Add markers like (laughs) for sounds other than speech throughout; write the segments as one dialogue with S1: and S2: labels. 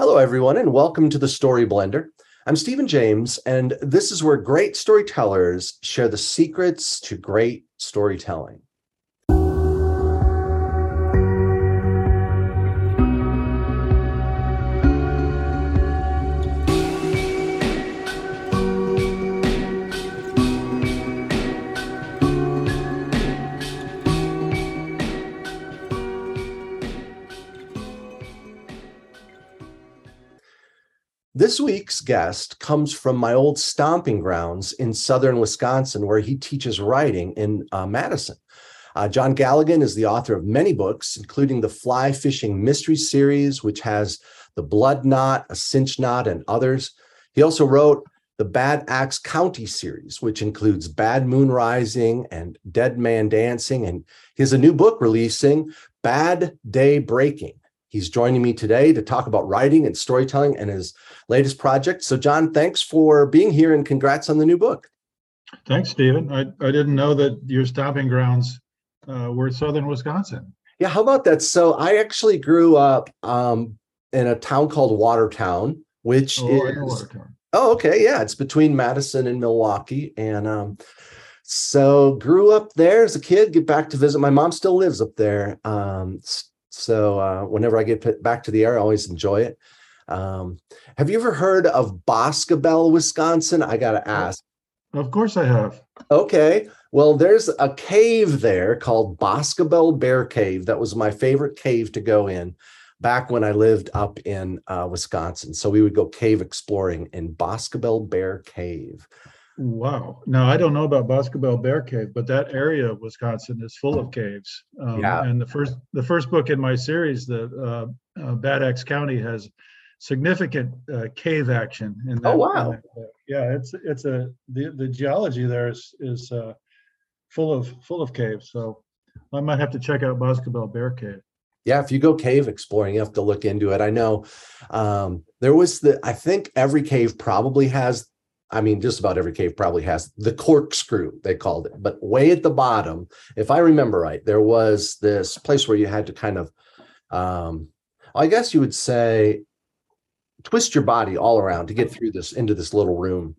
S1: Hello, everyone, and welcome to the Story Blender. I'm Stephen James, and this is where great storytellers share the secrets to great storytelling. This week's guest comes from my old stomping grounds in southern Wisconsin, where he teaches writing in uh, Madison. Uh, John Galligan is the author of many books, including the Fly Fishing Mystery Series, which has The Blood Knot, A Cinch Knot, and others. He also wrote the Bad Axe County series, which includes Bad Moon Rising and Dead Man Dancing. And he has a new book releasing, Bad Day Breaking He's joining me today to talk about writing and storytelling and his latest project. So, John, thanks for being here and congrats on the new book.
S2: Thanks, Stephen. I, I didn't know that your stopping grounds uh, were southern Wisconsin.
S1: Yeah, how about that? So, I actually grew up um, in a town called Watertown, which oh, is. Watertown. Oh, okay. Yeah, it's between Madison and Milwaukee. And um, so, grew up there as a kid, get back to visit. My mom still lives up there. Um, so uh, whenever I get back to the air, I always enjoy it. Um, have you ever heard of Boscobel, Wisconsin? I got to ask.
S2: Of course I have.
S1: Okay. Well, there's a cave there called Boscobel Bear Cave. That was my favorite cave to go in back when I lived up in uh, Wisconsin. So we would go cave exploring in Boscobel Bear Cave.
S2: Wow. Now I don't know about Boscobel Bear Cave, but that area of Wisconsin is full of caves. Um, yeah. And the first the first book in my series, the uh, uh, Bad Axe County, has significant uh, cave action. In
S1: that, oh wow.
S2: That, yeah, it's it's a the, the geology there is is uh, full of full of caves. So I might have to check out Boscobel Bear Cave.
S1: Yeah, if you go cave exploring, you have to look into it. I know um, there was the. I think every cave probably has I mean, just about every cave probably has the corkscrew, they called it. But way at the bottom, if I remember right, there was this place where you had to kind of, um, I guess you would say, twist your body all around to get through this into this little room.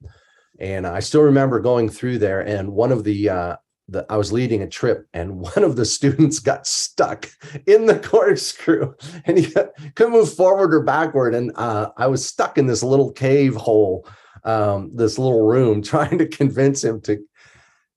S1: And I still remember going through there, and one of the, uh, the I was leading a trip, and (laughs) one of the students got stuck in the corkscrew, and he (laughs) couldn't move forward or backward. And uh, I was stuck in this little cave hole um, this little room (laughs) trying to convince him to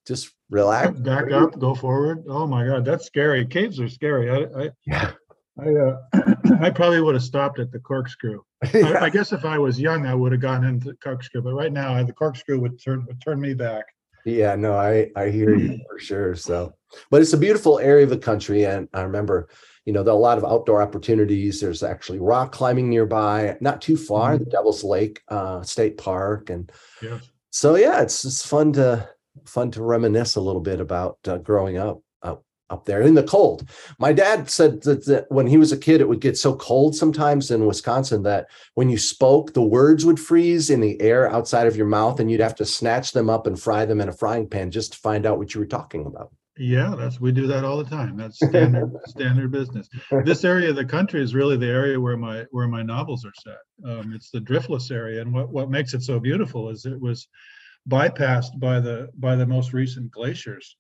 S1: just relax
S2: back up go forward oh my god that's scary caves are scary i, I yeah I, uh, (clears throat) I probably would have stopped at the corkscrew. (laughs) yeah. I, I, guess if I was young, I would have gone into the corkscrew. But right now, the corkscrew would turn would turn me back.
S1: Yeah, no, I I hear you for sure. So, but it's a beautiful area of the country, and I remember you know, there are a lot of outdoor opportunities. There's actually rock climbing nearby, not too far, mm-hmm. the Devil's Lake uh, State Park, and yeah. so yeah, it's it's fun to fun to reminisce a little bit about uh, growing up up up there in the cold. My dad said that, that when he was a kid, it would get so cold sometimes in Wisconsin that when you spoke, the words would freeze in the air outside of your mouth, and you'd have to snatch them up and fry them in a frying pan just to find out what you were talking about.
S2: Yeah, that's we do that all the time. That's standard (laughs) standard business. This area of the country is really the area where my where my novels are set. Um, it's the driftless area, and what what makes it so beautiful is it was bypassed by the by the most recent glaciers,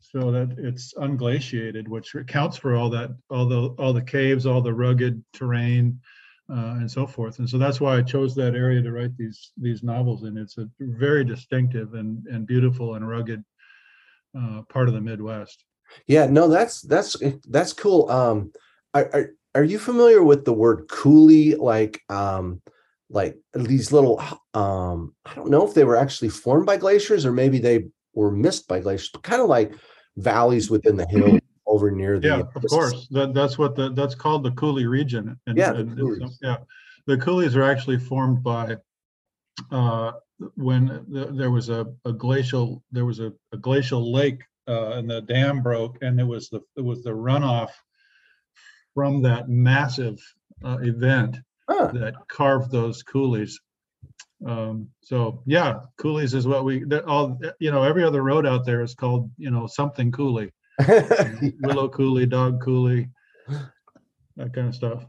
S2: so that it's unglaciated, which accounts for all that all the all the caves, all the rugged terrain, uh, and so forth. And so that's why I chose that area to write these these novels in. It's a very distinctive and and beautiful and rugged uh, part of the Midwest.
S1: Yeah, no, that's that's that's cool. Um, are, are are you familiar with the word coulee? Like, um, like these little um, I don't know if they were actually formed by glaciers or maybe they were missed by glaciers, but kind of like valleys within the hill (clears throat) over near the.
S2: Yeah, of course. That that's what the that's called the coulee region.
S1: And, yeah, and, the
S2: yeah. The coulees are actually formed by uh, when the, there was a, a, glacial there was a, a glacial lake uh, and the dam broke and it was the it was the runoff from that massive uh, event huh. that carved those coulees um, so yeah coulees is what we all you know every other road out there is called you know something coulee (laughs) willow coulee dog coulee that kind of stuff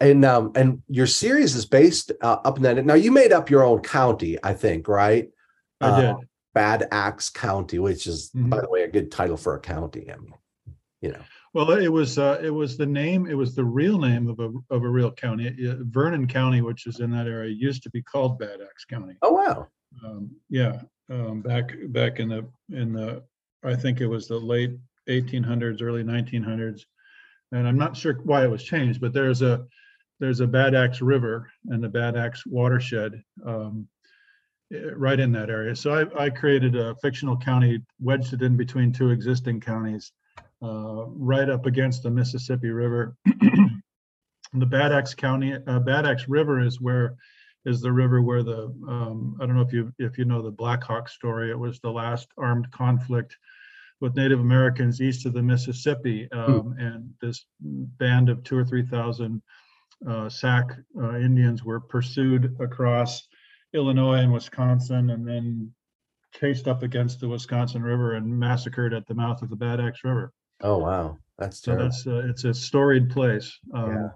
S1: and um, and your series is based uh, up in that. Now you made up your own county, I think, right?
S2: I
S1: Uh,
S2: did.
S1: Bad Axe County, which is, by
S2: Mhm.
S1: the way, a good title for a county. I mean, you know.
S2: Well, it was, uh, it was the name, it was the real name of a, of a real county. Uh, Vernon County, which is in that area, used to be called Bad Axe County.
S1: Oh wow.
S2: Um, yeah, um, back, back in the, in the, I think it was the late eighteen hundreds, early nineteen hundreds. And I'm not sure why it was changed, but there's a, there's a Bad Axe River and the Bad Axe watershed, um, eh, right in that area. So I, I created a fictional county wedged it in between two existing counties, uh, right up against the Mississippi River. (clears throat) The Bad Axe County, uh, Bad Axe River is where, is the river where the, um, I don't know if you, if you know the Black Hawk story. It was the last armed conflict with Native Americans east of the Mississippi. Um, and this band of two or three thousand uh, Sac uh, Indians were pursued across Illinois and Wisconsin and then chased up against the Wisconsin River and massacred at the mouth of the Bad Axe River.
S1: Oh wow. That's
S2: So
S1: terrible.
S2: that's, uh, it's a storied place. Um,
S1: Yeah.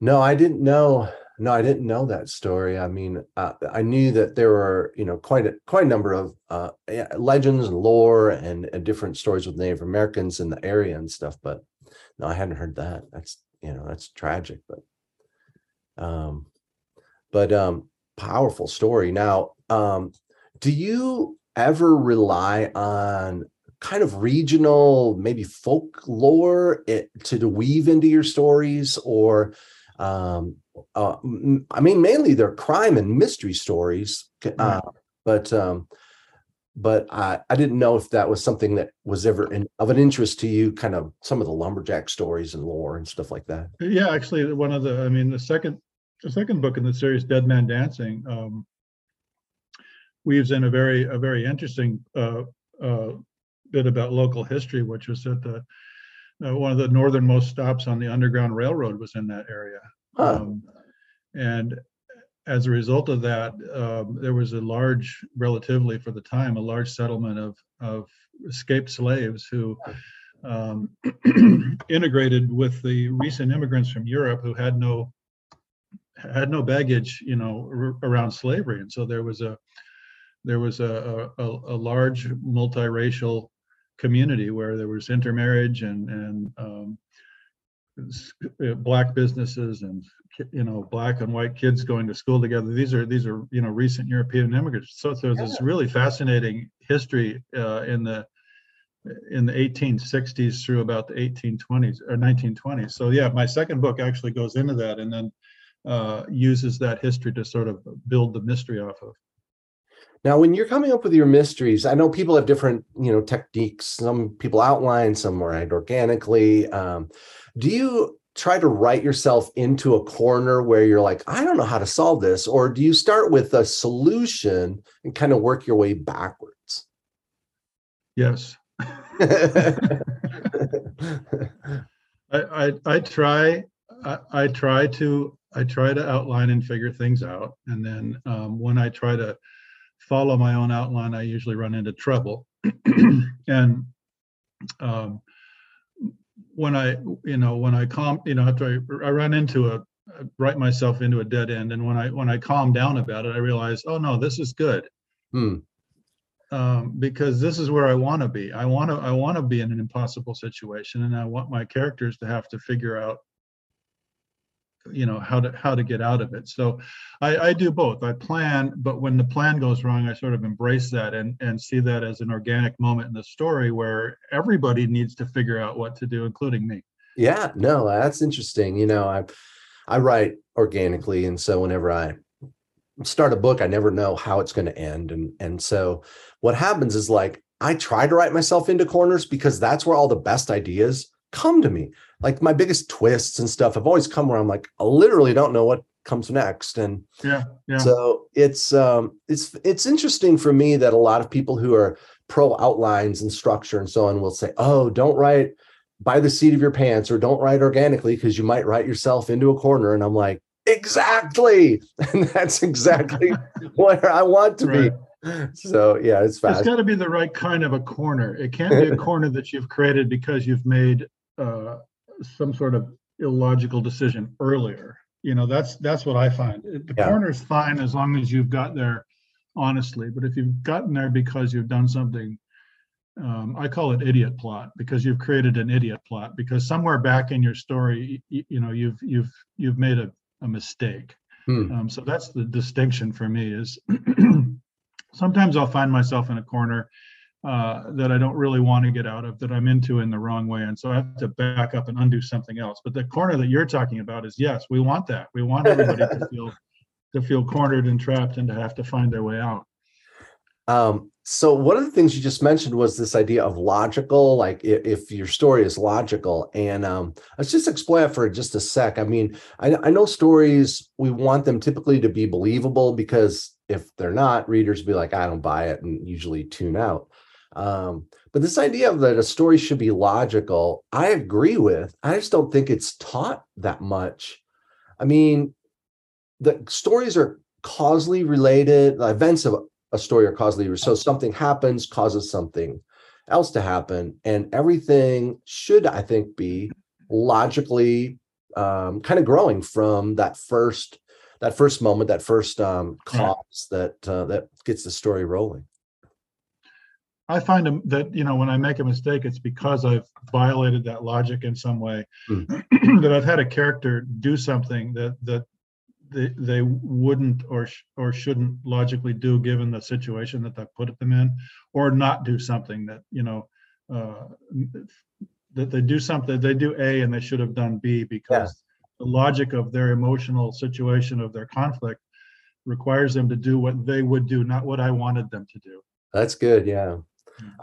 S1: No, I didn't know. No, I didn't know that story. I mean, uh, I knew that there were, you know, quite a quite a number of uh, yeah, legends and lore and, and different stories with Native Americans in the area and stuff. But no, I hadn't heard that. That's you know, that's tragic. But, um, but um, powerful story. Now, um, do you ever rely on kind of regional, maybe folklore it, to weave into your stories, or um, uh, I mean, mainly they're crime and mystery stories, uh, but um, but I, I didn't know if that was something that was ever in, of an interest to you, kind of some of the lumberjack stories and lore and stuff like that.
S2: Yeah, actually, one of the, I mean, the second, the second book in the series, Dead Man Dancing, um, weaves in a very, a very interesting uh, uh, bit about local history, which was that the uh, one of the northernmost stops on the Underground Railroad was in that area.
S1: Huh.
S2: Um, and as a result of that, um, there was a large, relatively for the time, a large settlement of of escaped slaves who um, (clears throat) integrated with the recent immigrants from Europe who had no had no baggage, you know, r- around slavery, and so there was a there was a a, a large multiracial community where there was intermarriage and and um, black businesses and you know black and white kids going to school together. These are these are you know recent European immigrants. So there's this really fascinating history uh, in the in the 1860s through about the 1820s or 1920s. So yeah, my second book actually goes into that and then uh, uses that history to sort of build the mystery off of.
S1: Now, when you're coming up with your mysteries, I know people have different, you know, techniques. Some people outline, some write organically. Um, do you try to write yourself into a corner where you're like, I don't know how to solve this, or do you start with a solution and kind of work your way backwards?
S2: Yes. (laughs) I, I, I try, I, I try to, I try to outline and figure things out. And then um, when I try to follow my own outline, I usually run into trouble. (clears throat) and um, when I, you know, when I calm, you know, after I, I run into a, I write myself into a dead end. And when I, when I calm down about it, I realize, oh no, this is good
S1: Hmm.
S2: um, because this is where I want to be. I want to I want to be in an impossible situation, and I want my characters to have to figure out, you know, how to how to get out of it. So, I, I do both. I plan, but when the plan goes wrong, I sort of embrace that and and see that as an organic moment in the story where everybody needs to figure out what to do, including me.
S1: Yeah, no, that's interesting. You know, I I write organically, and so whenever I start a book, I never know how it's going to end, and and so what happens is like I try to write myself into corners because that's where all the best ideas come to me. Like my biggest twists and stuff have always come where I'm like, I literally don't know what comes next, and
S2: Yeah, yeah.
S1: so it's um it's it's interesting for me that a lot of people who are pro outlines and structure and so on will say, "Oh, don't write by the seat of your pants or don't write organically because you might write yourself into a corner." And I'm like, "Exactly." (laughs) And that's exactly (laughs) where I want to
S2: Right.
S1: be. So, yeah, it's
S2: It's
S1: fast.
S2: got to be the right kind of a corner. It can't be a (laughs) corner that you've created because you've made uh, some sort of illogical decision earlier. You know, that's that's what I find. The
S1: Yeah.
S2: corner's fine as long as you've got there honestly, but if you've gotten there because you've done something, um, I call it idiot plot because you've created an idiot plot because somewhere back in your story, you, you know, you've you've you've made a, a mistake.
S1: Hmm.
S2: Um, so that's the distinction for me is (clears throat) sometimes I'll find myself in a corner uh, that I don't really want to get out of, that I'm into in the wrong way. And so I have to back up and undo something else. But the corner that you're talking about is yes, we want that. We want everybody to feel to feel cornered and trapped and to have to find their way out.
S1: Um, so one of the things you just mentioned was this idea of logical, like if, if your story is logical. And um, let's just explain it for just a sec. I mean, I, I know stories, we want them typically to be believable because if they're not, readers be like, I don't buy it and usually tune out. Um, but this idea that a story should be logical, I agree with. I just don't think it's taught that much. I mean, the stories are causally related, the events of a story are causally related. So something happens, causes something else to happen, and everything should, I think, be logically um, kind of growing from that first that first moment, that first um, cause that uh, that gets the story rolling.
S2: I find that, you know, when I make a mistake, it's because I've violated that logic in some way. (clears throat) that I've had a character do something that that they, they wouldn't or sh- or shouldn't logically do given the situation that I've put them in, or not do something that you know uh, that they do something they do A and they should have done B because the logic of their emotional situation of their conflict requires them to do what they would do, not what I wanted them to do.
S1: That's good. Yeah.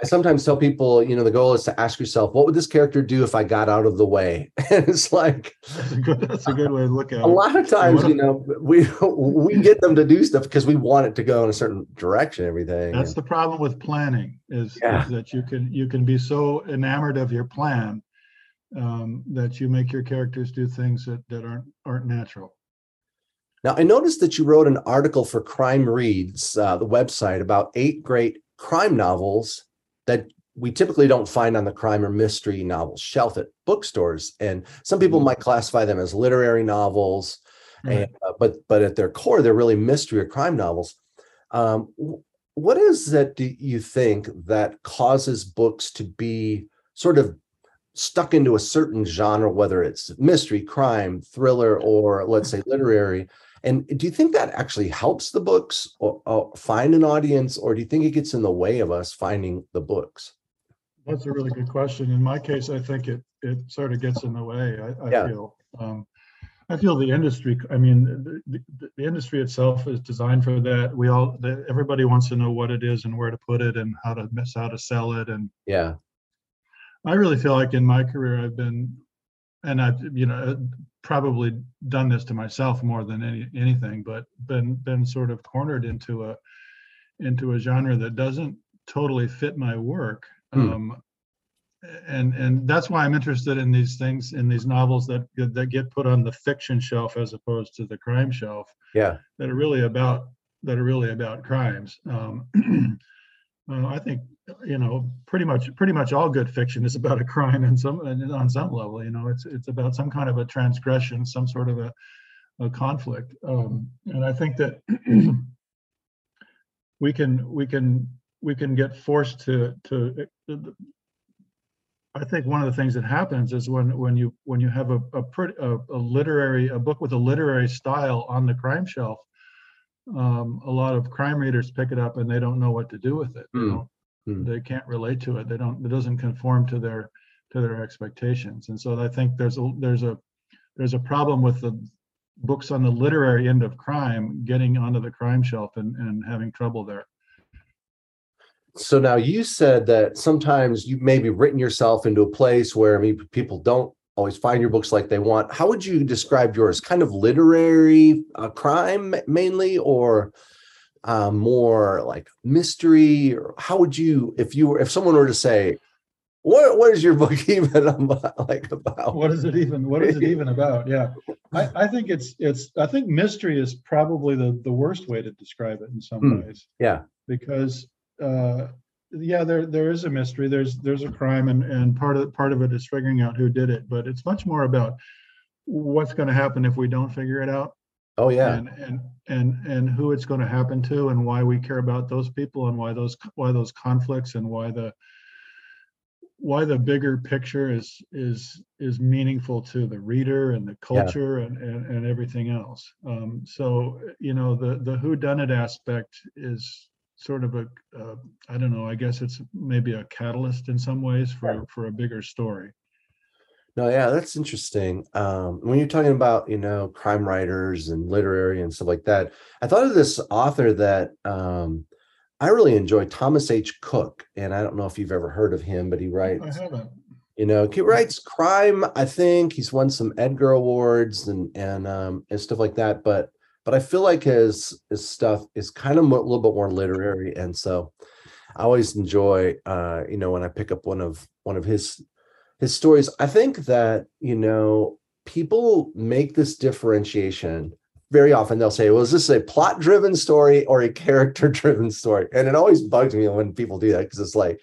S1: I sometimes tell people, you know, the goal is to ask yourself, what would this character do if I got out of the way? (laughs) And it's like
S2: That's a good, that's a good way to look at it.
S1: a lot of times, you know, we (laughs) we get them to do stuff because we want it to go in a certain direction, everything.
S2: That's the problem with planning is, is that you can you can be so enamored of your plan um, that you make your characters do things that, that aren't aren't natural.
S1: Now, I noticed that you wrote an article for Crime Reads, uh, the website, about eight great crime novels that we typically don't find on the crime or mystery novel shelf at bookstores. And some people might classify them as literary novels, and, uh, but but at their core, they're really mystery or crime novels. Um, what is that do you think that causes books to be sort of stuck into a certain genre, whether it's mystery, crime, thriller, or let's say literary? And do you think that actually helps the books or, or find an audience, or do you think it gets in the way of us finding the books?
S2: That's a really good question. In my case, I think it it sort of gets in the way. I, I
S1: Yeah.
S2: feel. Um, I feel the industry. I mean, the, the, the industry itself is designed for that. We all, the, everybody wants to know what it is and where to put it and how to miss how to sell it. And
S1: Yeah,
S2: I really feel like in my career, I've been, and I've you know probably done this to myself more than any anything, but been been sort of cornered into a into a genre that doesn't totally fit my work.
S1: Hmm.
S2: Um, and and that's why I'm interested in these things in these novels that that get put on the fiction shelf as opposed to the crime shelf
S1: yeah,
S2: that are really about that are really about crimes. Um, (clears throat) uh, I think you know pretty much pretty much all good fiction is about a crime and some and on some level. You know, it's it's about some kind of a transgression, some sort of a a conflict. Um, and I think that (clears throat) we can we can we can get forced to to I think one of the things that happens is when when you when you have a a, pretty, a, a literary a book with a literary style on the crime shelf, um, a lot of crime readers pick it up and they don't know what to do with it. You know,
S1: Hmm.
S2: they can't relate to it. They don't. It doesn't conform to their to their expectations. And so I think there's a there's a there's a problem with the books on the literary end of crime getting onto the crime shelf and and having trouble there.
S1: So now you said that sometimes you maybe written yourself into a place where maybe people don't always find your books like they want. How would you describe yours? Kind of literary uh, crime mainly, or uh, more like mystery? Or how would you, if you were, if someone were to say, "What what is your book (laughs) even about?" Like about?
S2: What is it even? What is it even about? Yeah, I, I think it's it's I think mystery is probably the the worst way to describe it in some
S1: Hmm.
S2: ways.
S1: Yeah.
S2: because uh, yeah, there there is a mystery. There's there's a crime, and and part of part of it is figuring out who did it. But it's much more about what's going to happen if we don't figure it out
S1: Oh yeah.
S2: and and and and who it's going to happen to and why we care about those people and why those why those conflicts and why the why the bigger picture is is is meaningful to the reader and the culture and, and and everything else um so you know the the who done it aspect is sort of a uh, i don't know i guess it's maybe a catalyst in some ways for for a bigger story
S1: No, yeah, that's interesting. Um, when you're talking about, you know, crime writers and literary and stuff like that, I thought of this author that um, I really enjoy, Thomas H. Cook. And I don't know if you've ever heard of him, but he writes.
S2: i haven't
S1: you know, he writes crime. I think he's won some Edgar Awards and and um, and stuff like that. But but I feel like his his stuff is kind of a little bit more literary, and so I always enjoy, uh, you know, when I pick up one of one of his his stories. I think that you know people make this differentiation very often. They'll say, "Well, is this a plot-driven story or a character-driven story?" And it always bugs me when people do that because it's like,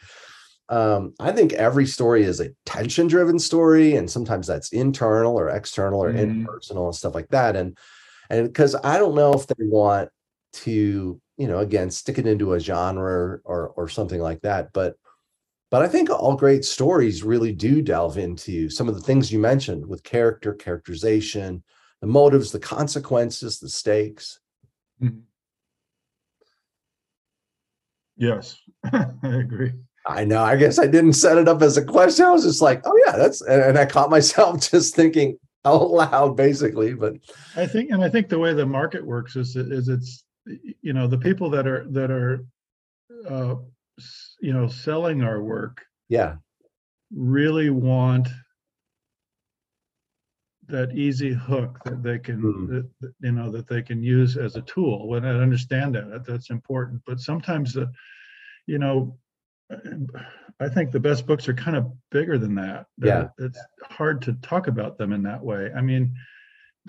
S1: um, I think every story is a tension-driven story, and sometimes that's internal or external or
S2: Mhm.
S1: interpersonal and stuff like that. And and because I don't know if they want to, you know, again, stick it into a genre or or something like that, but but I think all great stories really do delve into some of the things you mentioned with character, characterization, the motives, the consequences, the stakes.
S2: Mhm. yes (laughs) i agree
S1: I know. I guess I didn't set it up as a question. I was just like, oh yeah, that's and I caught myself (laughs) just thinking (laughs) out loud, basically. But
S2: I think, and I think the way the market works is, is it's, you know, the people that are, that are, uh, you know, selling our work
S1: yeah,
S2: really want that easy hook that they can,
S1: Mm.
S2: that, you know, that they can use as a tool. When I understand that, that- that's important. But sometimes the, you know, I think the best books are kind of bigger than that.
S1: Yeah.
S2: They're- It's hard to talk about them in that way. I mean,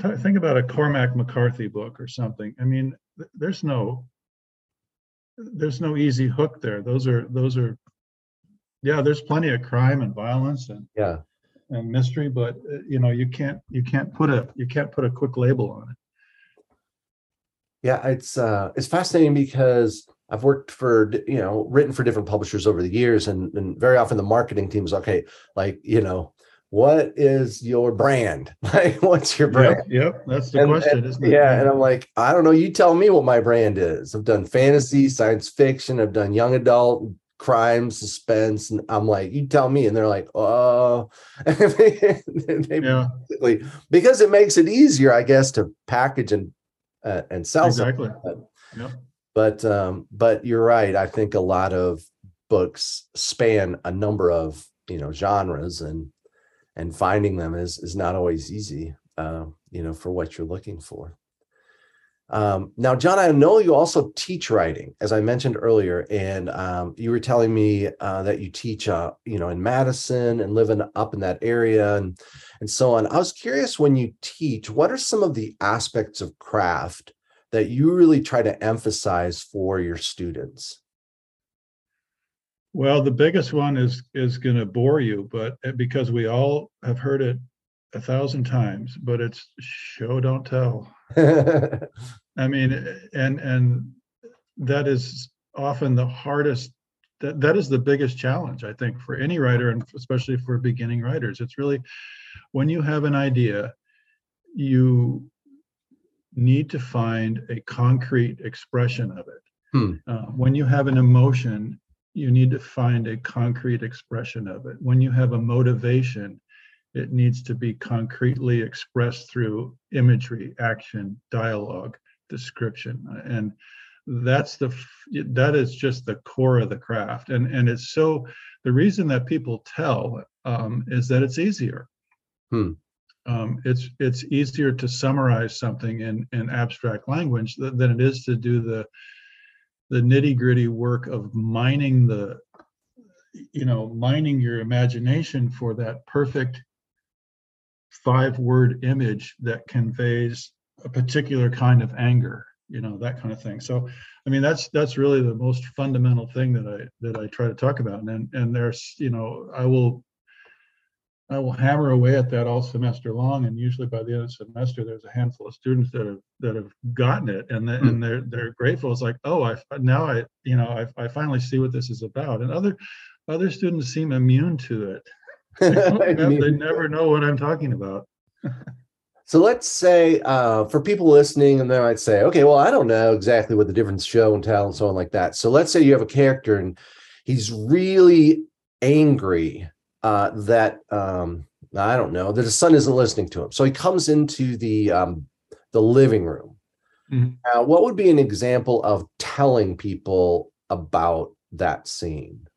S2: t- think about a Cormac McCarthy book or something. I mean, th- there's no, there's no easy hook there. Those are, those are, yeah, there's plenty of crime and violence and,
S1: yeah.
S2: and mystery, but uh, you know, you can't, you can't put a, you can't put a quick label on it.
S1: Yeah, it's uh it's fascinating because I've worked for you know written for different publishers over the years, and and very often the marketing team is okay, like you know, what is your brand? (laughs) Like, what's your brand?
S2: Yep, yep, that's the
S1: And-
S2: question,
S1: and-
S2: isn't it?
S1: yeah, and I'm like, I don't know. You tell me what my brand is. I've done fantasy, science fiction. I've done young adult crime, suspense, and I'm like, you tell me. And they're like, oh, (laughs) they
S2: Yeah,
S1: because it makes it easier, I guess, to package and uh, and sell. something.
S2: exactly. Yep.
S1: But um, but you're right. I think a lot of books span a number of you know genres, and and finding them is is not always easy. Uh, you know, for what you're looking for. Um, now, John, I know you also teach writing, as I mentioned earlier, and um, you were telling me uh, that you teach, uh, you know, in Madison and living up in that area, and and so on. I was curious when you teach, what are some of the aspects of craft that you really try to emphasize for your students?
S2: Well, the biggest one is is going to bore you, but uh, because we all have heard it a thousand times, but it's show don't tell. (laughs) I mean, uh, and and that is often the hardest. That that is the biggest challenge, I think, for any writer, and especially for beginning writers. It's really when you have an idea, you need to find a concrete expression of it.
S1: Hmm.
S2: Uh, when you have an emotion, you need to find a concrete expression of it. When you have a motivation, it needs to be concretely expressed through imagery, action, dialogue, description. And that's the that is just the core of the craft. And and it's so the reason that people tell um, is that it's easier.
S1: Hmm.
S2: Um, it's it's easier to summarize something in in abstract language th- than it is to do the the nitty gritty work of mining the you know mining your imagination for that perfect five word image that conveys a particular kind of anger you know that kind of thing. So i mean that's that's really the most fundamental thing that i that i try to talk about. And and there's you know i will I will hammer away at that all semester long, and usually by the end of the semester, there's a handful of students that have that have gotten it, and the,
S1: Hmm.
S2: and they're they're grateful. It's like, oh, I now I you know I I finally see what this is about, and other other students seem immune to it. (laughs) They, have- they never know what I'm talking about. (laughs)
S1: So let's say uh, for people listening, and they might say, okay, well, I don't know exactly what the difference show and tell and so on like that. So let's say you have a character and he's really angry uh, that um, I don't know that his son isn't listening to him. So he comes into the um, the living room.
S2: Mhm.
S1: Now, what would be an example of telling people about that scene?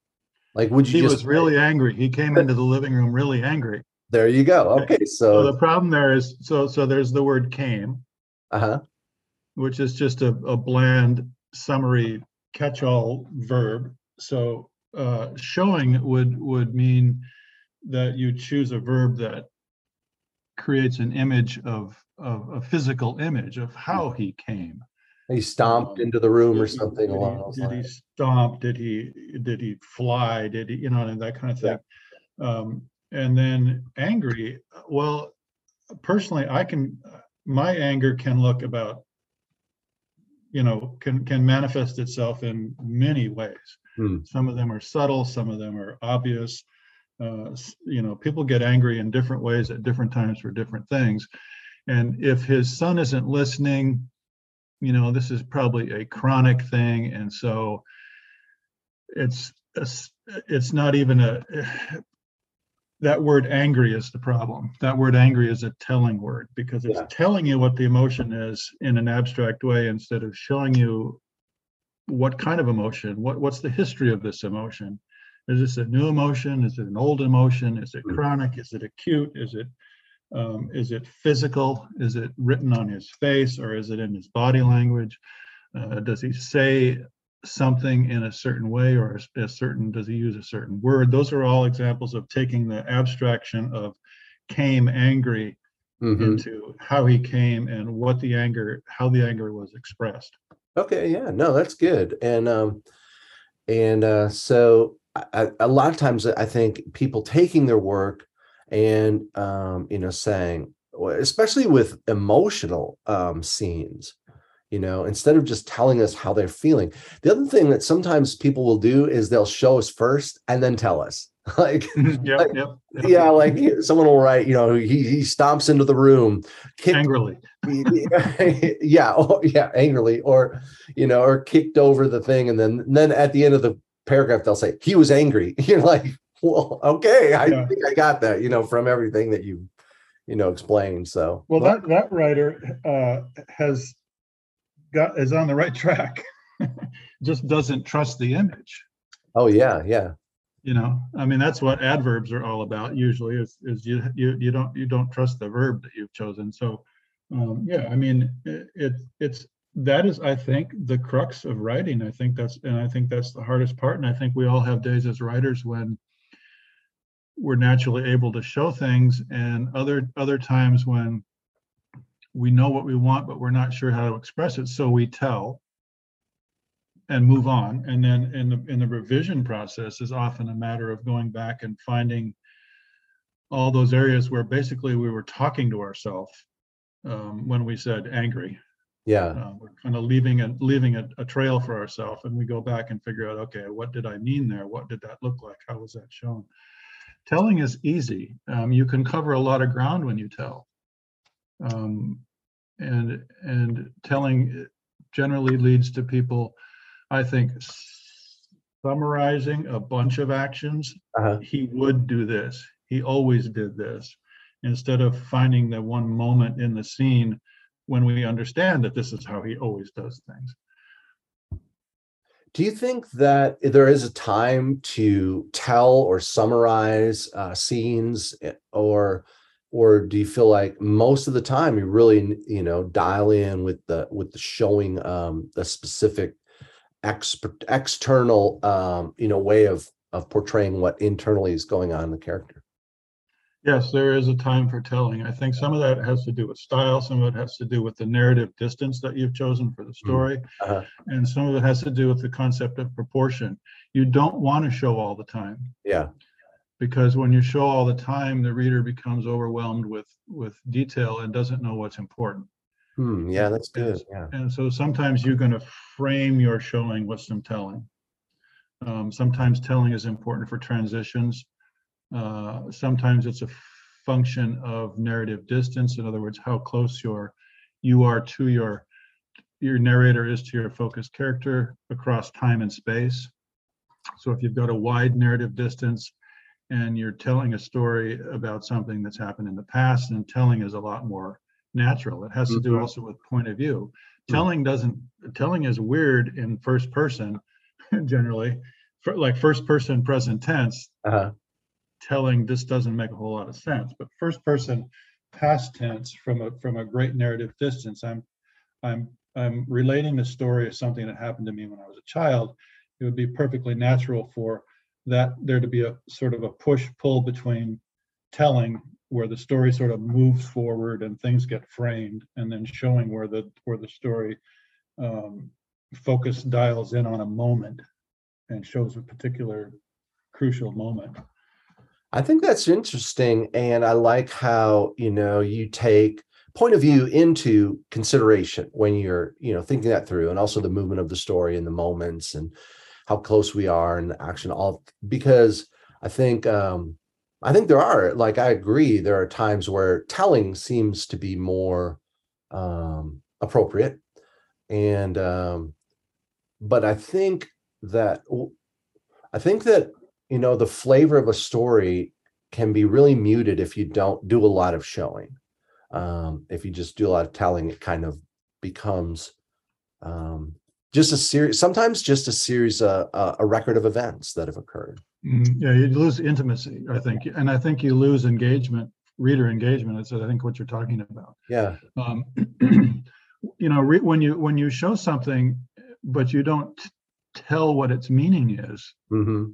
S1: Like, would you
S2: He
S1: just
S2: was really angry. He came into the living room really angry.
S1: there? You go.
S2: Okay.
S1: Okay,
S2: So the problem there is so so there's the word came,
S1: uh huh.
S2: which is just a, a bland summary catch-all verb. So uh, showing would would mean that you choose a verb that creates an image of of a physical image of how he came.
S1: He stomped
S2: Um,
S1: into the room or something
S2: did he-
S1: along those
S2: Did he stomp? Did he did he fly? Did he you know and that kind of thing. Um, and then angry. Well, personally, I can my anger can look about you know can can manifest itself in many ways.
S1: Hmm.
S2: Some of them are subtle. Some of them are obvious. Uh, you know, people get angry in different ways at different times for different things. And if his son isn't listening, you know, this is probably a chronic thing. And so it's, it's not even a, (sighs) that word angry is the problem. That word angry is a telling word because it's
S1: Yeah.
S2: telling you what the emotion is in an abstract way instead of showing you what kind of emotion, what, what's the history of this emotion? Is this a new emotion? Is it an old emotion? Is it
S1: Hmm.
S2: chronic? Is it acute? Is it um, is it physical? Is it written on his face or is it in his body language? Uh, does he say something in a certain way or a certain, does he use a certain word? Those are all examples of taking the abstraction of came angry
S1: Mhm.
S2: into how he came and what the anger, how the anger was expressed.
S1: Okay, yeah, no, that's good. And um and uh so I, a lot of times I think people taking their work and um you know saying especially with emotional um scenes you know instead of just telling us how they're feeling the other thing that sometimes people will do is they'll show us first and then tell us (laughs) like
S2: Yep,
S1: Like,
S2: yep. yep.
S1: yeah like someone will write you know he he stomps into the room kicked
S2: Angrily. (laughs)
S1: yeah, oh, yeah, angrily, or you know, or kicked over the thing, and then then at the end of the paragraph they'll say he was angry. (laughs) You're like, well, okay, I
S2: Yeah.
S1: think I got that, you know, from everything that you, you know, explained. So
S2: Well, that, that writer uh, has got, is on the right track. (laughs) Just doesn't trust the image.
S1: oh yeah, yeah,
S2: you know i mean that's what adverbs are all about usually is is you you, you don't you don't trust the verb that you've chosen so um yeah i mean it, it it's that is i think the crux of writing i think that's and i think that's the hardest part and i think we all have days as writers when we're naturally able to show things and other other times when we know what we want but we're not sure how to express it so we tell and move on. And then in the in the revision process is often a matter of going back and finding all those areas where basically we were talking to ourselves um, when we said angry.
S1: Yeah,
S2: Uh, we're kind of leaving a leaving a, a trail for ourselves, and we go back and figure out, okay, what did I mean there? What did that look like? How was that shown? Telling is easy. Um, you can cover a lot of ground when you tell, um, and and telling generally leads to people, I think, summarizing a bunch of actions.
S1: uh-huh.
S2: He would do this. He always did this, instead of finding the one moment in the scene when we understand that this is how he always does things.
S1: Do you think that there is a time to tell or summarize uh, scenes, eh, or or do you feel like most of the time you really you know dial in with the with the showing um, the specific external um, you know way of of portraying what internally is going on in the character?
S2: Yes, there is a time for telling. I think some of that has to do with style, some of it has to do with the narrative distance that you've chosen for the story,
S1: Uh-huh.
S2: and some of it has to do with the concept of proportion. You don't want to show all the time.
S1: Yeah,
S2: because when you show all the time, the reader becomes overwhelmed with with detail and doesn't know what's important.
S1: Hmm, yeah, that's good. Yeah.
S2: And so sometimes you're going to frame your showing with some telling. Um, sometimes telling is important for transitions. Uh, sometimes it's a function of narrative distance. In other words, how close your you are to your your narrator is to your focused character across time and space. So if you've got a wide narrative distance and you're telling a story about something that's happened in the past, and telling is a lot more natural. It has to do
S1: Mhm.
S2: also with point of view.
S1: Hmm.
S2: Telling doesn't telling is weird in first person (laughs) generally. For like first person present tense,
S1: Uh-huh.
S2: Telling this doesn't make a whole lot of sense. But first person past tense from a from a great narrative distance, I'm I'm I'm relating the story of something that happened to me when I was a child. It would be perfectly natural for that there to be a sort of a push pull between telling where the story sort of moves forward and things get framed and then showing where the where the story um, focus dials in on a moment and shows a particular crucial moment
S1: I think that's interesting. And I like how, you know, you take point of view into consideration when you're, you know, thinking that through and also the movement of the story and the moments and how close we are and action all because I think um I think there are like I agree there are times where telling seems to be more um appropriate and um but I think that I think that you know the flavor of a story can be really muted if you don't do a lot of showing um if you just do a lot of telling it kind of becomes um just a series sometimes just a series uh, uh, a record of events that have occurred
S2: Mm, Yeah, you lose intimacy, I think, and I think you lose engagement, reader engagement. That's I think what you're talking about.
S1: yeah
S2: Um, (clears throat) you know, re- when you when you show something, but you don't tell what its meaning is,
S1: hmm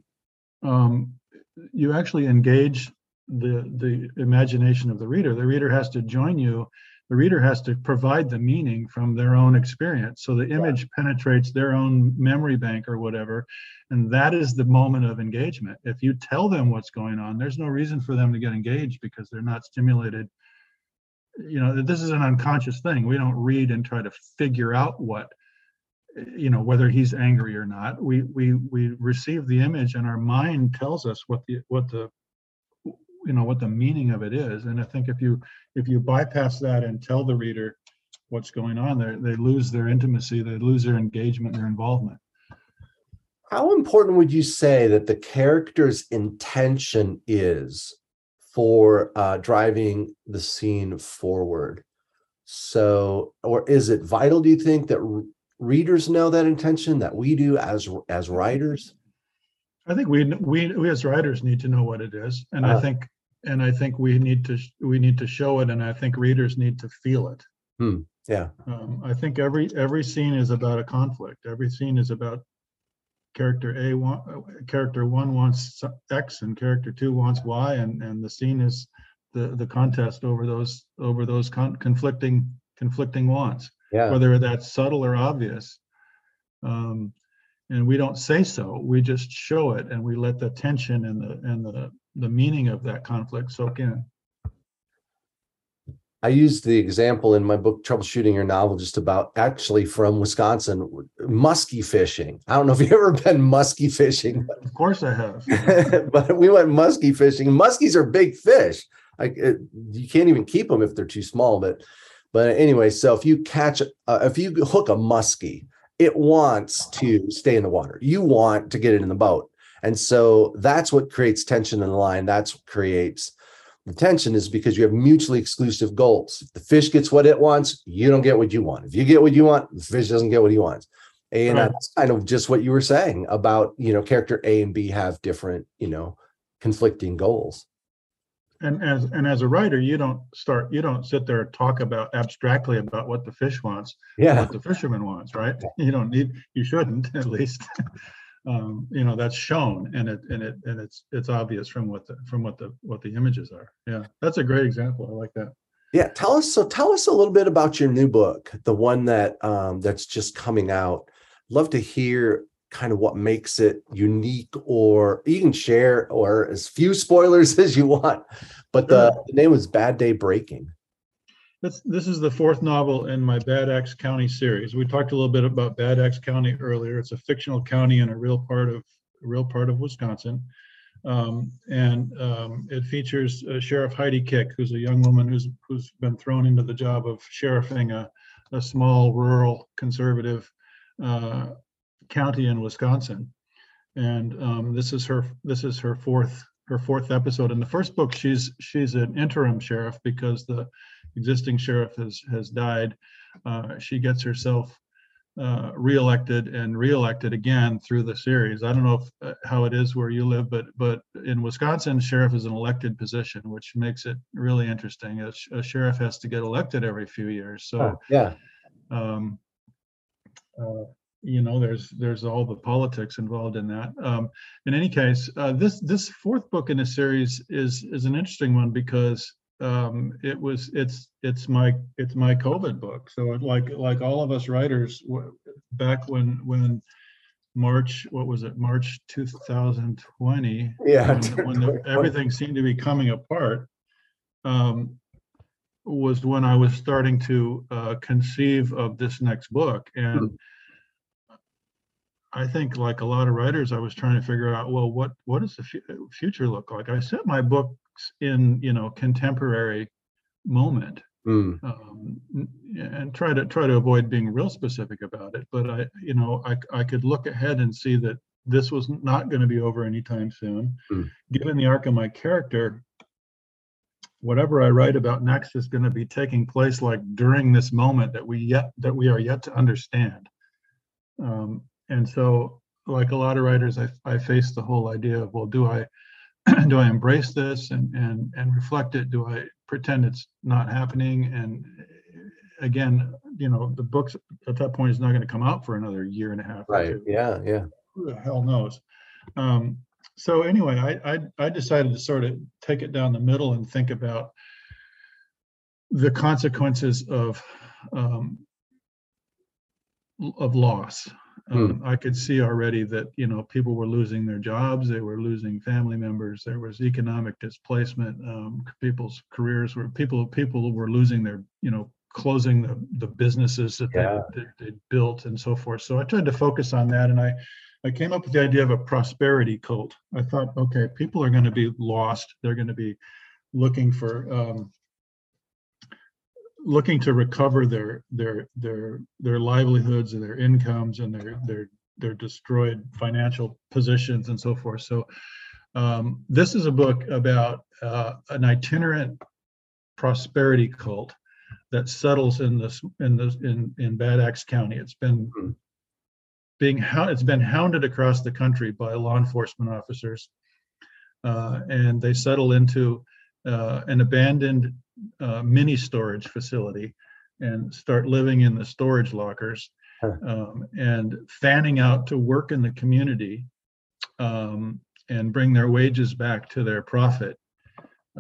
S2: um, you actually engage the the imagination of the reader. The reader has to join you. The reader has to provide the meaning from their own experience. So the image penetrates their own memory bank or whatever, and that is the moment of engagement. If you tell them what's going on, there's no reason for them to get engaged because they're not stimulated. You know, this is an unconscious thing. We don't read and try to figure out what you know whether he's angry or not we we we receive the image and our mind tells us what the what the you know what the meaning of it is. And i think if you if you bypass that and tell the reader what's going on there they lose their intimacy they lose their engagement their involvement.
S1: How important would you say that the character's intention is for uh, driving the scene forward? So or is it vital do you think that readers know that intention that we do as as writers
S2: i think we we, we as writers need to know what it is and i
S1: Uh-huh.
S2: think and i think we need to we need to show it and i think readers need to feel it
S1: yeah
S2: Um, I think every every scene is about a conflict. Every scene is about character A want uh, character one wants X and character two wants Y, and and the scene is the the contest over those over those con- conflicting conflicting wants,
S1: yeah
S2: whether that's subtle or obvious. Um, and we don't say so. We just show it, and we let the tension and the and the the meaning of that conflict soak in.
S1: I used the example in my book, Troubleshooting Your Novel, just about actually from Wisconsin, muskie fishing. I don't know if you've ever been muskie fishing,
S2: Of course, I have.
S1: but, (laughs) but we went muskie fishing. Muskies are big fish. Like it, you can't even keep them if they're too small. But but anyway, so if you catch, uh, if you hook a muskie, it wants to stay in the water. You want to get it in the boat, and so that's what creates tension in the line. That's what creates the tension is because you have mutually exclusive goals. If the fish gets what it wants, you don't get what you want. If you get what you want, the fish doesn't get what he wants. And
S2: Right.
S1: that's kind of just what you were saying about, you know, character A and B have different, you know, conflicting goals.
S2: And as and as a writer, you don't start you don't sit there and talk about abstractly about what the fish wants,
S1: Yeah.
S2: what the fisherman wants, right? You don't need you shouldn't (laughs) at least. um, you know that's shown and it and it and it's it's obvious from what the from what the what the images are. Yeah, that's a great example. I like that.
S1: Yeah. Tell us so tell us a little bit about your new book, the one that um that's just coming out. Love to hear kind of what makes it unique or you can share or as few spoilers (laughs) as you want but the, the name was bad day breaking
S2: this, this is the fourth novel in my Bad Axe County series. We talked a little bit about Bad Axe County earlier. It's a fictional county in a real part of a real part of Wisconsin, um, and um, it features uh, Sheriff Heidi Kick, who's a young woman who's who's been thrown into the job of sheriffing a, a small rural conservative uh, county in Wisconsin, and um, this is her this is her fourth her fourth episode. In the first book, she's she's an interim sheriff because the existing sheriff has has died. Uh, she gets herself uh, reelected and reelected again through the series. I don't know if, uh, how it is where you live, but but in Wisconsin, sheriff is an elected position, which makes it really interesting. A, a sheriff has to get elected every few years, so
S1: oh, yeah.
S2: Um, uh, you know, there's there's all the politics involved in that. Um, in any case, uh, this this fourth book in the series is is an interesting one because um, it was it's it's my it's my COVID book. So like like all of us writers back when when March what was it March 2020
S1: yeah
S2: when, when the, (laughs) everything seemed to be coming apart um, was when I was starting to uh, conceive of this next book and. Mm-hmm. I think, like a lot of writers, I was trying to figure out, well, what what does the future look like? I set my books in you know contemporary moment mm. um, and try to try to avoid being real specific about it but i you know i, I could look ahead and see that this was not going to be over anytime soon mm. given the arc of my character whatever i write about next is going to be taking place like during this moment that we yet that we are yet to understand um, and so like a lot of writers I, I face the whole idea of well do i (clears throat) do I embrace this and and and reflect it? Do I pretend it's not happening? And again, you know, the books at that point is not going to come out for another year and a half.
S1: Right. Yeah. Yeah.
S2: Who the hell knows? Um, so anyway, I, I I decided to sort of take it down the middle and think about the consequences of um, of loss Hmm. Um, I could see already that you know people were losing their jobs, they were losing family members, there was economic displacement, um, people's careers were people people were losing their you know closing the the businesses that yeah. they they built and so forth. So I tried to focus on that, and I I came up with the idea of a prosperity cult. I thought, okay, people are going to be lost. They're going to be looking for um, looking to recover their their their their livelihoods and their incomes and their their their destroyed financial positions and so forth. So um, this is a book about uh, an itinerant prosperity cult that settles in this in this in in Bad Axe County. It's been mm-hmm. being how it's been hounded across the country by law enforcement officers, uh, and they settle into uh, an abandoned uh, mini storage facility and start living in the storage lockers um, and fanning out to work in the community um, and bring their wages back to their prophet,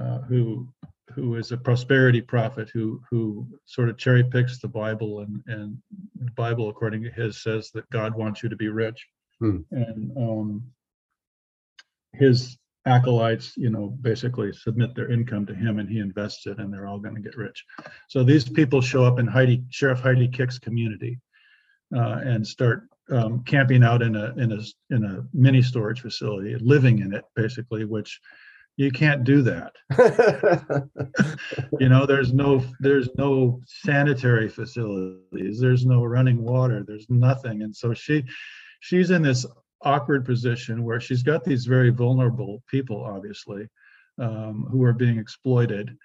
S2: uh, who who is a prosperity prophet who who sort of cherry picks the Bible and and the Bible according to his says that God wants you to be rich, hmm. and um, his acolytes, you know, basically submit their income to him and he invests it and they're all going to get rich. So these people show up in Heidi, Sheriff Heidi Kick's community uh, and start um, camping out in a in a in a mini storage facility, living in it basically, which you can't do that. (laughs) you know, there's no there's no sanitary facilities, there's no running water, there's nothing, and so she she's in this awkward position where she's got these very vulnerable people, obviously, um, who are being exploited.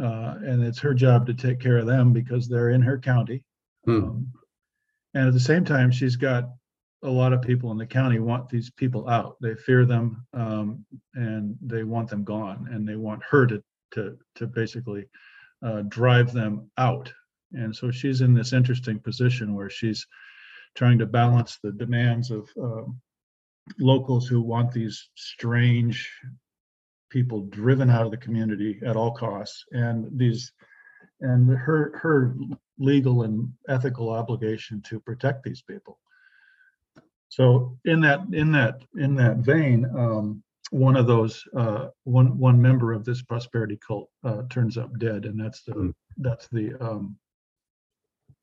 S2: Uh, and it's her job to take care of them because they're in her county. Hmm. Um, and at the same time, she's got a lot of people in the county want these people out. They fear them um, and they want them gone, and they want her to to to basically uh, drive them out. And so she's in this interesting position where she's trying to balance the demands of um, locals who want these strange people driven out of the community at all costs and these and her her legal and ethical obligation to protect these people So in that in that in that vein, um, one of those uh, one one member of this prosperity cult uh, turns up dead, and that's the
S1: Mm.
S2: that's the um,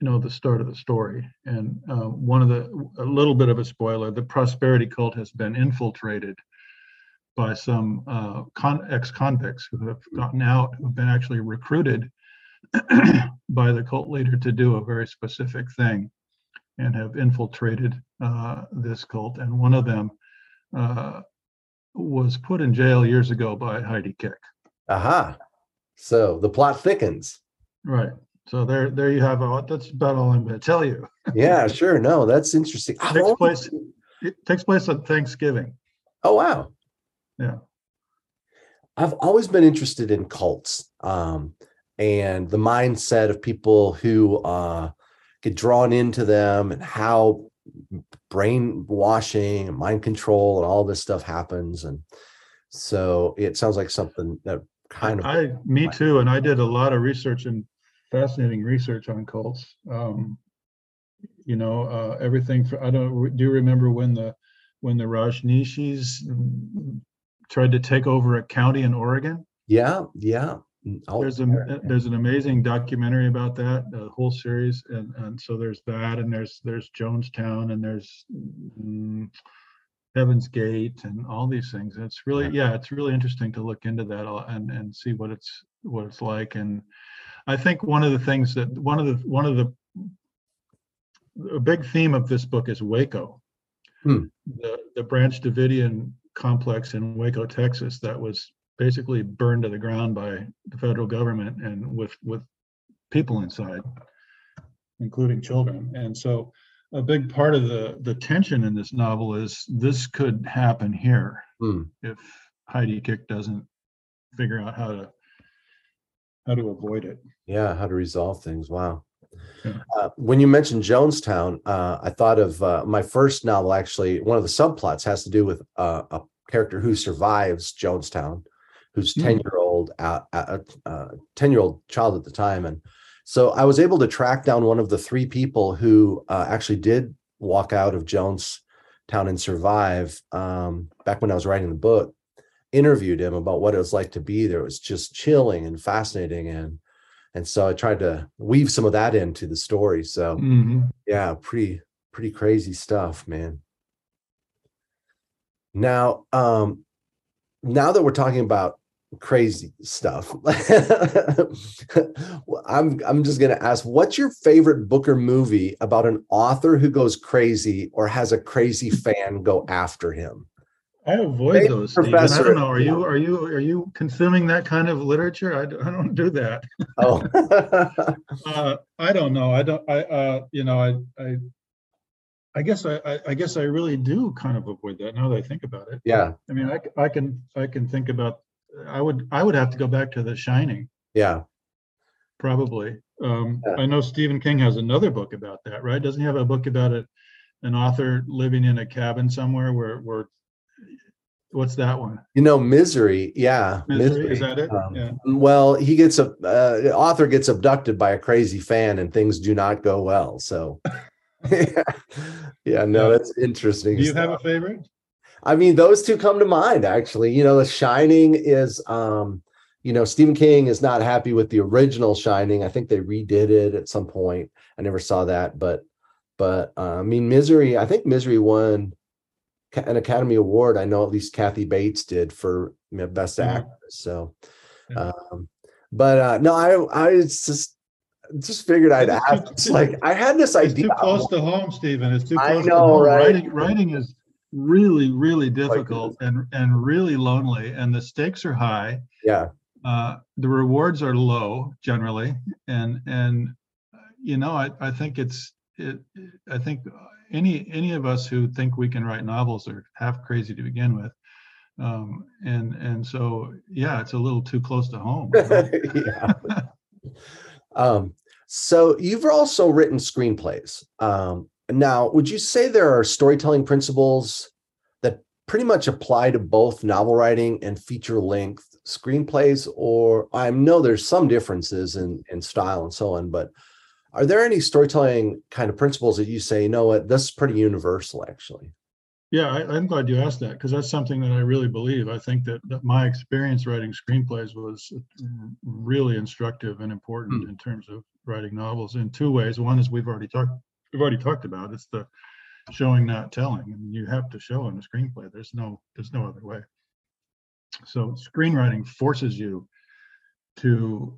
S2: you know the start of the story. And uh, one of the a little bit of a spoiler: the prosperity cult has been infiltrated by some uh, con- ex-convicts who have gotten out, who've been actually recruited (clears throat) by the cult leader to do a very specific thing and have infiltrated uh, this cult. And one of them uh, was put in jail years ago by Heidi Kick.
S1: Aha. So the plot thickens.
S2: Right. So there, there you have. it. That's about all I'm going to tell you.
S1: Yeah, sure. No, that's interesting. I've
S2: Takes place. It takes place on Thanksgiving.
S1: Oh wow.
S2: Yeah.
S1: I've always been interested in cults um, and the mindset of people who uh, get drawn into them and how brainwashing and mind control and all this stuff happens. And so it sounds like something that kind of
S2: I, me too, and I did a lot of research and fascinating research on cults. Um, you know, uh, everything. For, I don't. Do you remember when the when the Rajneeshis mm, tried to take over a county in Oregon?
S1: yeah, yeah. I'll-
S2: There's a there's an amazing documentary about that, a whole series, and and so there's that, and there's there's Jonestown, and there's mm, Heaven's Gate, and all these things. It's really yeah, it's really interesting to look into that and and see what it's what it's like. And I think one of the things that one of the one of the a big theme of this book is Waco,
S1: Hmm.
S2: the the Branch Davidian complex in Waco, Texas, that was basically burned to the ground by the federal government and with with people inside including children and so a big part of the the tension in this novel is this could happen here
S1: Hmm.
S2: if heidi kick doesn't figure out how to how to avoid it.
S1: Yeah how to resolve things wow. Uh, when you mentioned jonestown uh, i thought of uh, my first novel actually one of the subplots has to do with uh, a character who survives jonestown who's
S2: Hmm.
S1: 10 year old uh, uh, 10 year old child at the time and so i was able to track down one of the three people who uh, actually did walk out of jonestown and survive um, back when i was writing the book interviewed him about what it was like to be there. It was just chilling and fascinating and and so i tried to weave some of that into the story. So
S2: Mhm.
S1: yeah pretty pretty crazy stuff man. Now um now that we're talking about crazy stuff (laughs) i'm i'm just going to ask what's your favorite book or movie about an author who goes crazy or has a crazy (laughs) fan go after him
S2: i avoid those Stephen. i don't know are you are you are you consuming that kind of literature i, don't- I don't do that
S1: oh (laughs)
S2: uh, I don't know. I don't. I uh, you know, I I I guess I, I I guess I really do kind of avoid that now that I think about it.
S1: yeah
S2: I mean, I can I can think about. I would I would have to go back to The Shining
S1: yeah
S2: probably. Um,
S1: Yeah.
S2: I know Stephen King has another book about that, right? Doesn't he have a book about it? An author living in a cabin somewhere where where. What's that one?
S1: you know misery yeah
S2: Misery, is that it?
S1: Um,
S2: yeah.
S1: Well, he gets a uh, the author gets abducted by a crazy fan, and things do not go well. So, (laughs) yeah, no, that's interesting.
S2: Do you have a favorite?
S1: I mean, those two come to mind actually. You know, The Shining is, um, you know, Stephen King is not happy with the original Shining. I think they redid it at some point. I never saw that, but, but uh, I mean, Misery. I think Misery won an Academy Award. I know at least Kathy Bates did for you know, Best
S2: Mhm.
S1: Actress. So,
S2: Yeah.
S1: um, but uh, no, I I just just figured I'd
S2: It's
S1: ask.
S2: too-
S1: It's (laughs) like I had this
S2: It's
S1: idea.
S2: too close to home, Stephen. It's too
S1: I
S2: close to
S1: know,
S2: home.
S1: right?
S2: Writing, writing is really, really difficult and and really lonely, and the stakes are high.
S1: Yeah,
S2: Uh, the rewards are low generally, and and uh, you know, I I think it's it. I think any any of us who think we can write novels are half crazy to begin with. Um, and and so yeah, it's a little too close to home. (laughs)
S1: Um, so you've also written screenplays. Um, now, would you say there are storytelling principles that pretty much apply to both novel writing and feature length screenplays? Or I know there's some differences in, in style and so on, but are there any storytelling kind of principles that you say, you know what, this is pretty universal actually?
S2: Yeah, I, am glad you asked that because that's something that I really believe. I think that, that my experience writing screenplays was really instructive and important mm. in terms of writing novels in two ways. One is we've already talked we've already talked about. It's the showing, not telling. I mean, you have to show in a screenplay. There's no there's no other way. So screenwriting forces you to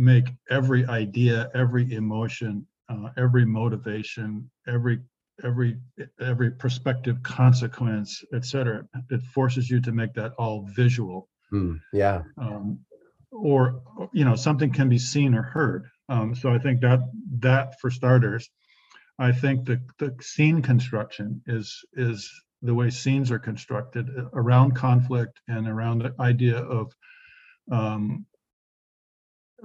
S2: make every idea, every emotion, uh, every motivation, every every every perspective consequence etc it forces you to make that all visual.
S1: Mm, yeah. Um,
S2: or you know something can be seen or heard. Um, so i think that that for starters i think the the scene construction is is the way scenes are constructed around conflict and around the idea of um,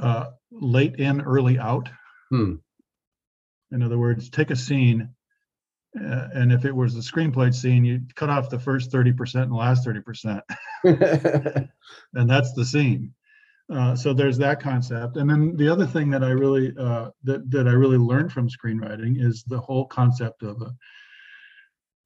S2: uh, late in early out
S1: hmm.
S2: in other words take a scene uh, and if it was a screenplay scene, you cut off the first 30% and last 30%. (laughs) and that's the scene. Uh, so there's that concept. And then the other thing that I really uh, that, that I really learned from screenwriting is the whole concept of a,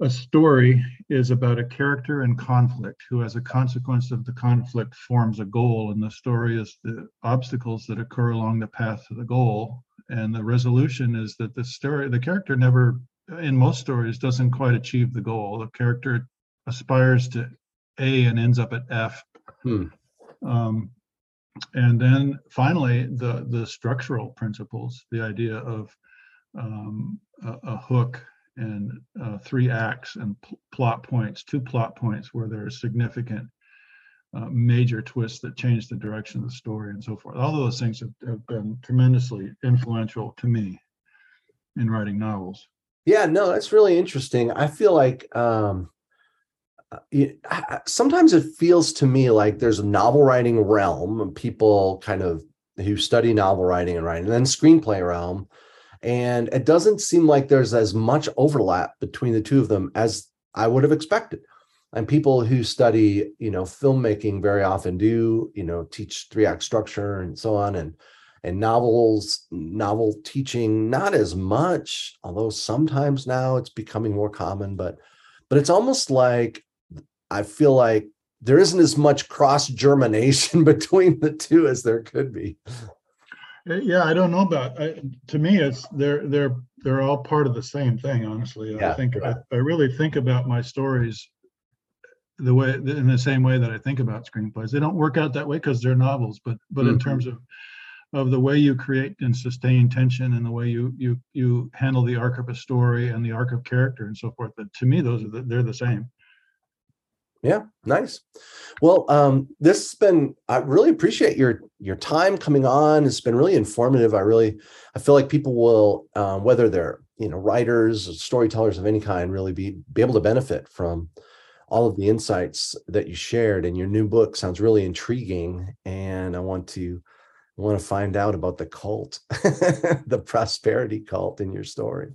S2: a story is about a character in conflict who as a consequence of the conflict forms a goal and the story is the obstacles that occur along the path to the goal and the resolution is that the story the character never in most stories doesn't quite achieve the goal. The character aspires to A and ends up at F.
S1: Hmm.
S2: Um, and then finally, the the structural principles, the idea of um, a, a, hook and uh, three acts and pl- plot points, two plot points where there are significant uh, major twists that change the direction of the story and so forth. All of those things have, have been tremendously influential to me in writing novels.
S1: Yeah, no, that's really interesting. I feel like um, uh, sometimes it feels to me like there's a novel writing realm, people kind of who study novel writing and writing, and then screenplay realm. And it doesn't seem like there's as much overlap between the two of them as I would have expected. And people who study, you know, filmmaking very often do, you know, teach three act structure and so on. And and novels novel teaching not as much although sometimes now it's becoming more common but but it's almost like i feel like there isn't as much cross germination (laughs) between the two as there could be
S2: yeah i don't know about I, to me it's they're they're they're all part of the same thing honestly yeah, i think I, I really think about my stories the way in the same way that i think about screenplays they don't work out that way because they're novels but but mm-hmm. in terms of of the way you create and sustain tension and the way you you you handle the arc of a story and the arc of character and so forth. But to me, those are the, they're the same.
S1: Yeah, nice. Well, um, this has been. I really appreciate your your time coming on. It's been really informative. I really, I feel like people will, um, whether they're you know writers, storytellers of any kind, really be be able to benefit from all of the insights that you shared. And your new book sounds really intriguing, and I want to want to find out about the cult, (laughs) the prosperity cult in your story.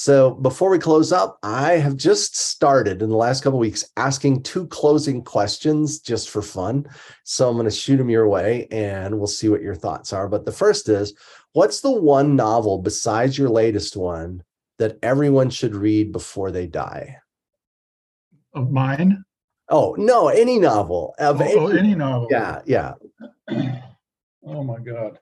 S1: So before we close up, I have just started in the last couple weeks asking two closing questions just for fun. So I'm going to shoot them your way and we'll see what your thoughts are. But the first is what's the one novel besides your latest one that everyone should read before they die?
S2: Of mine?
S1: Oh, no, any novel.
S2: Of oh, oh any, any novel.
S1: Yeah, yeah. (clears throat)
S2: Oh my God.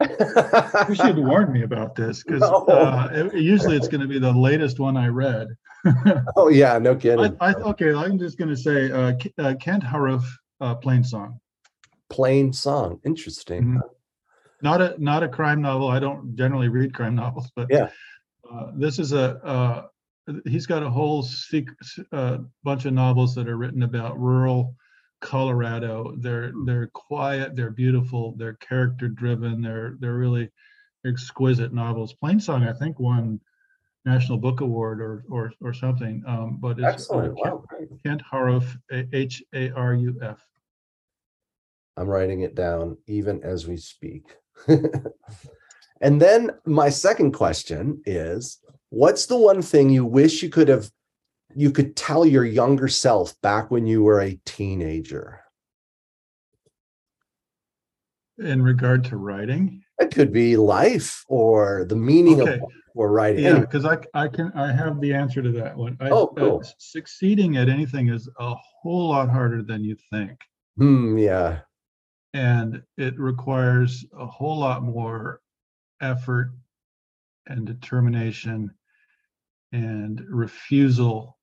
S2: You should warn me about this because (laughs) uh, it, usually it's going to be the latest one I read. (laughs)
S1: oh yeah, no kidding.
S2: I, I, okay, I'm just going to say uh, uh, Kent Haruf, uh, Plainsong.
S1: Plain Song, interesting. Mm-hmm.
S2: Not a not a crime novel. I don't generally read crime novels, but
S1: yeah,
S2: uh, this is a. Uh, he's got a whole secret, uh, bunch of novels that are written about rural Colorado. They're hmm. they're quiet, they're beautiful, they're character driven, they're they're really exquisite novels. Plainsong, I think, won National Book Award or or or something. Um, but it's
S1: Excellent.
S2: Kent,
S1: wow.
S2: Kent Haruf, H A R U F.
S1: I'm writing it down even as we speak. (laughs) and then my second question is what's the one thing you wish you could have you could tell your younger self back when you were a teenager?
S2: In regard to writing?
S1: It could be life or the meaning
S2: Okay.
S1: of or writing.
S2: Yeah,
S1: Anyway,
S2: because I, I can, I have the answer to that one. I-
S1: Oh,
S2: uh. Succeeding at anything is a whole lot harder than you think.
S1: hmm, yeah.
S2: And it requires a whole lot more effort and determination and refusal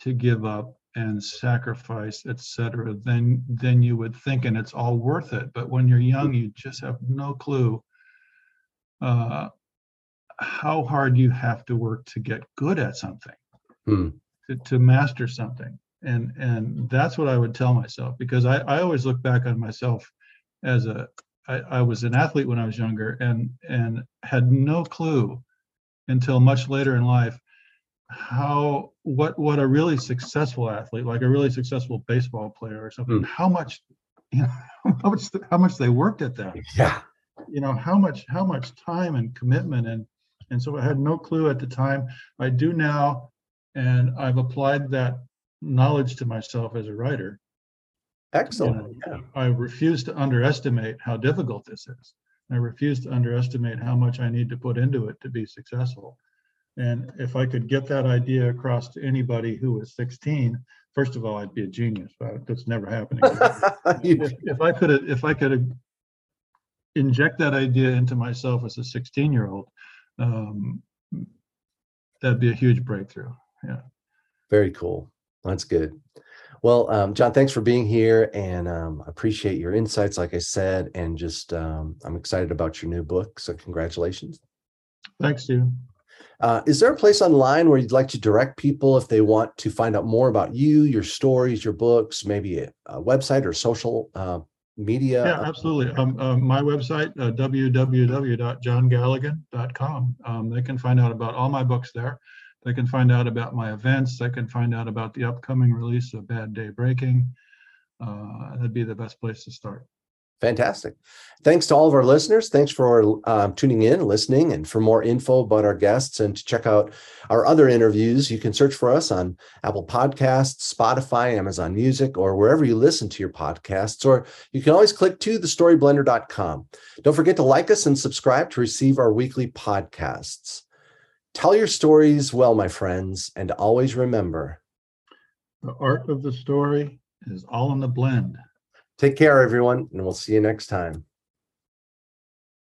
S2: to give up and sacrifice, et cetera, than, than you would think, and it's all worth it. But when you're young, you just have no clue uh, how hard you have to work to get good at something,
S1: Hmm.
S2: to, to master something. And, and that's what I would tell myself, because I, I always look back on myself as a, I, I was an athlete when I was younger and, and had no clue until much later in life how what what a really successful athlete like a really successful baseball player or something
S1: Hmm.
S2: how much (laughs) you know how much how much they worked at that
S1: Yeah.
S2: you know how much how much time and commitment and and so i had no clue at the time i do now and i've applied that knowledge to myself as a writer
S1: Excellent. Yeah.
S2: I refuse to underestimate how difficult this is. I refuse to underestimate how much I need to put into it to be successful. And if I could get that idea across to anybody who was 16, first of all, I'd be a genius, but that's never happening. (laughs) If, if I could, if I could inject that idea into myself as a 16 year old, um, that'd be a huge breakthrough. Yeah.
S1: Very cool. That's good. Well, um, John, thanks for being here and um, I appreciate your insights, like I said, and just um, I'm excited about your new book. So, congratulations.
S2: Thanks, Steve.
S1: Uh, is there a place online where you'd like to direct people if they want to find out more about you, your stories, your books, maybe a, a website or social uh, media?
S2: Yeah, absolutely. Um, uh, my website, uh, www.johngalligan.com. Um, they can find out about all my books there. They can find out about my events. They can find out about the upcoming release of Bad Day Breaking. Uh, that'd be the best place to start.
S1: Fantastic. Thanks to all of our listeners. Thanks for um, tuning in, listening, and for more info about our guests and to check out our other interviews, you can search for us on Apple Podcasts, Spotify, Amazon Music, or wherever you listen to your podcasts. Or you can always click to thestoryblender.com. Don't forget to like us and subscribe to receive our weekly podcasts. Tell your stories well, my friends, and always remember
S2: The art of the story is all in the blend.
S1: Take care, everyone, and we'll see you next time.